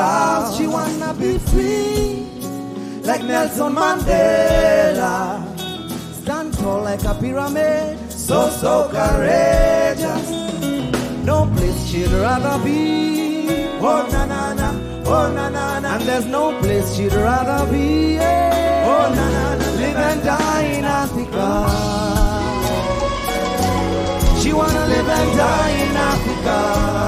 clouds. She wanna be free, like Nelson Mandela. Stand tall like a pyramid. So so courageous. No place she'd rather be. Oh na na na, oh na na na. And there's no place she'd rather be. yeah. Oh na na na, live and die in Africa. She wanna live and die in Africa.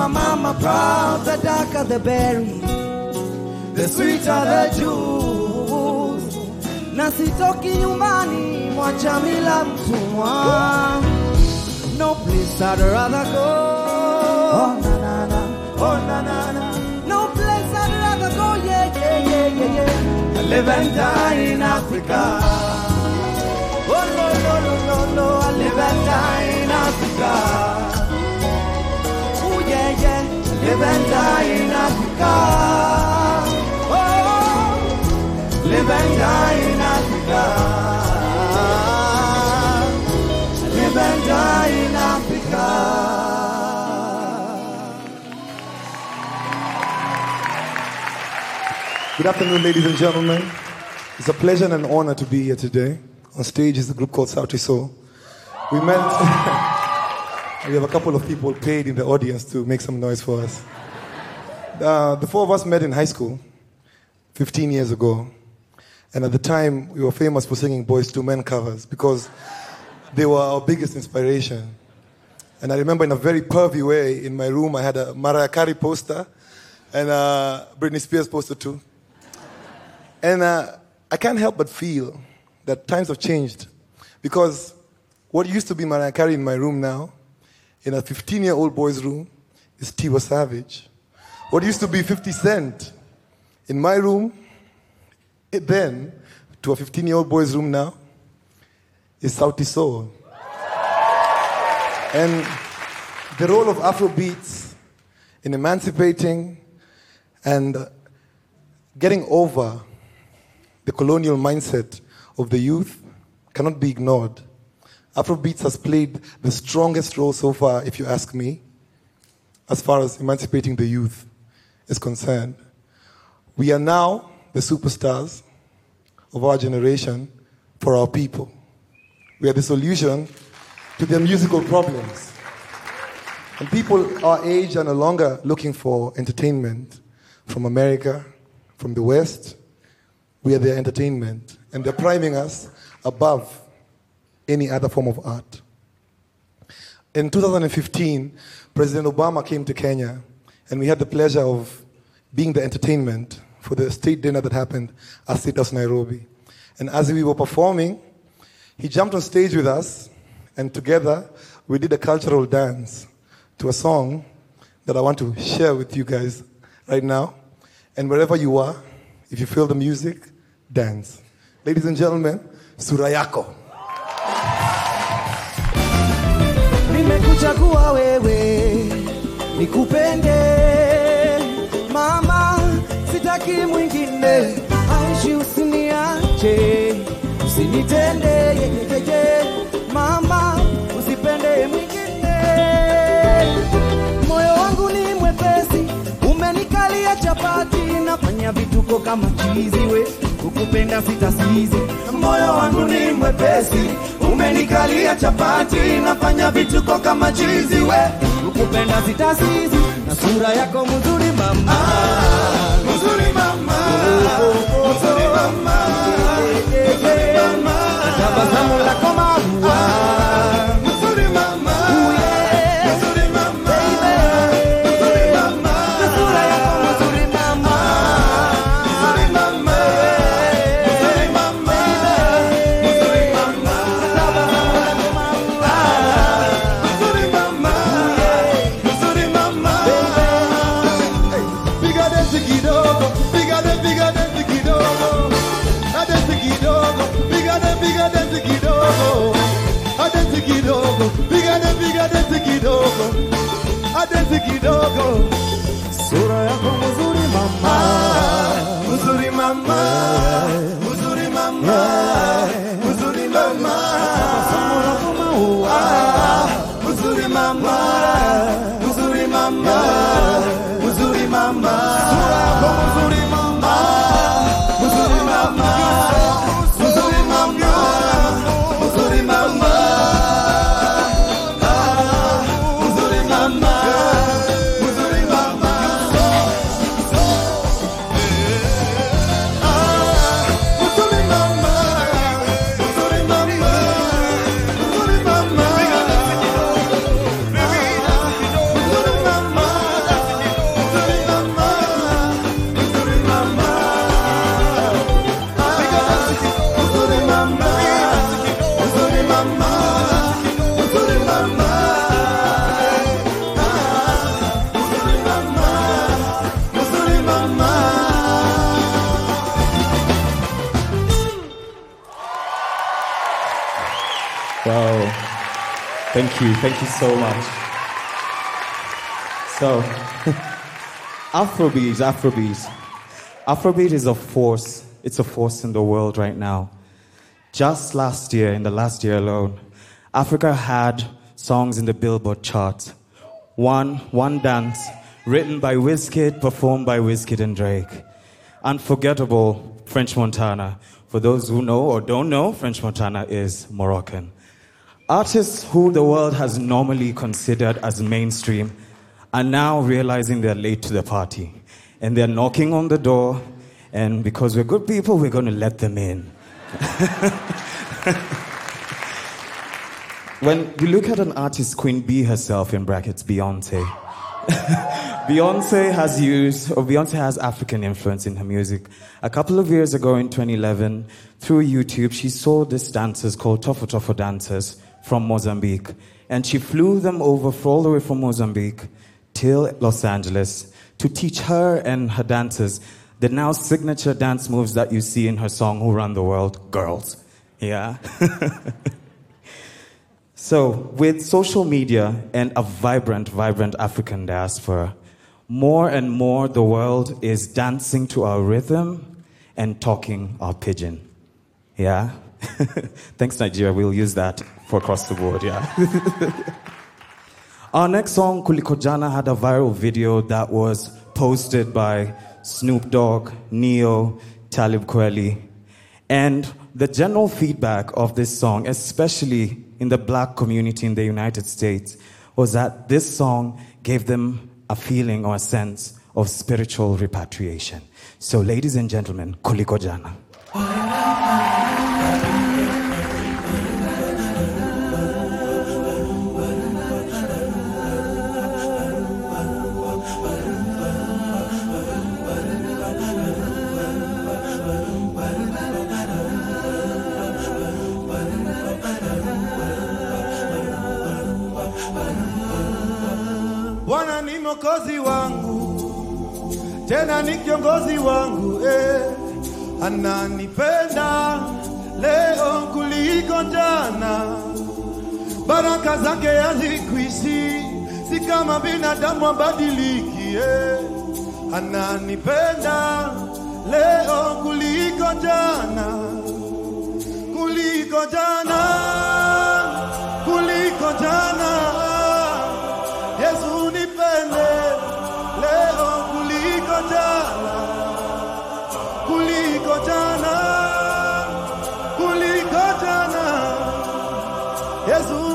My mama proud. The darker the berry, the sweeter the juice. Na sitoki nyumbani mwacha mila mtumwa. No place I'd rather go. Oh na na na, oh na na na. No place I'd rather go. Yeah yeah yeah yeah yeah. I live and die in Africa. In Africa. In Africa. Good afternoon, ladies and gentlemen. It's a pleasure and an honor to be here today. On stage is a group called Sauti Sol. We met, we have a couple of people paid in the audience to make some noise for us. Uh, the four of us met in high school 15 years ago. And at the time, we were famous for singing Boyz II Men covers because they were our biggest inspiration. And I remember in a very pervy way, in my room, I had a Mariah Carey poster and a Britney Spears poster too. And uh, I can't help but feel that times have changed because what used to be Mariah Carey in my room now, in a 15 year old boy's room, is Tiwa Savage. What used to be 50 Cent in my room, it then, to a 15 year old boy's room now, is Sauti Sol. And the role of Afrobeats in emancipating and getting over the colonial mindset of the youth cannot be ignored. Afrobeats has played the strongest role so far, if you ask me, as far as emancipating the youth is concerned. We are now the superstars of our generation for our people. We are the solution to their musical problems. And people our age are no longer looking for entertainment from America, from the West. We are their entertainment. And they're priming us above any other form of art. In 2015, President Obama came to Kenya, and we had the pleasure of being the entertainment for the state dinner that happened at House Nairobi. And as we were performing, he jumped on stage with us, and together we did a cultural dance to a song that I want to share with you guys right now. And wherever you are, if you feel the music, dance. Ladies and gentlemen, Sura Yako. nimekuchagua wewe nikupende sitaki mwingine aishi usiniache. Usinitende yeyeyeye mama usipende mwingine. Moyo wangu ni mwepesi umenikalia chapati. Nafanya vituko kama chizi we kukupenda sitasizi. Moyo wangu ni mwepesi umenikalia chapati. Nafanya vituko kama chizi we kukupenda sitasizi. Na sura yako mzuri mama. mzuri pasamos la cosa. go. Wow. Thank you. Thank you so much. So, Afrobeat, Afrobeat. Afrobeat is a force. It's a force in the world right now. Just last year, in the last year alone, Africa had songs in the Billboard chart. One, One Dance, written by Wizkid, performed by Wizkid and Drake. Unforgettable, French Montana. For those who know or don't know, French Montana is Moroccan. Artists who the world has normally considered as mainstream are now realizing they're late to the party. And they're knocking on the door, and because we're good people, we're going to let them in. when you look at an artist, Queen Bee herself, in brackets, Beyonce, Beyonce has used, or Beyonce has African influence in her music. A couple of years ago in 2011, through YouTube, she saw these dancers called Tofo Tofo dancers from Mozambique. And she flew them over all the way from Mozambique till Los Angeles to teach her and her dancers the now signature dance moves that you see in her song Who Run the World, Girls. Yeah? So, with social media and a vibrant, vibrant African diaspora, more and more the world is dancing to our rhythm and talking our pidgin. Yeah? Thanks, Nigeria. We'll use that for across the board, yeah. our next song, Kuliko Jana, had a viral video that was posted by Snoop Dogg, Ne-Yo, Talib Kweli, and the general feedback of this song, especially in the black community in the United States, was that this song gave them a feeling or a sense of spiritual repatriation. So, ladies and gentlemen, Kuliko oh, Ni mokozi wangu, tena ni kiongozi wangu eh. Ananipenda leo kuliko jana, baraka zake hazikwishi, si kama binadamu abadiliki eh. Ananipenda leo kuliko jana, kuliko jana, kuliko jana. Jesus.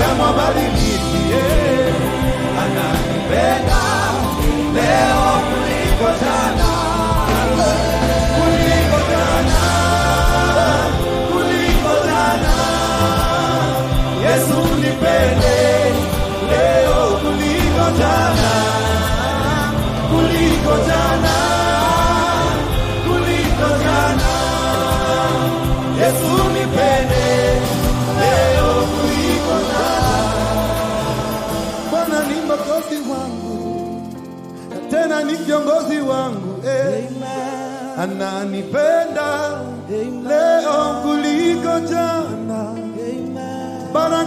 Kama abadiliki. Ananipenda leo kuliko jana, leo kuliko jana, kuliko jana,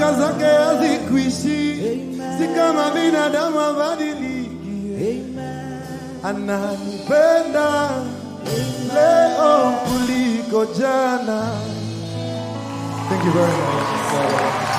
baraka zake hazikwishi, si kama binadamu abadiliki. Ananipenda leo kuliko jana. Thank you very much.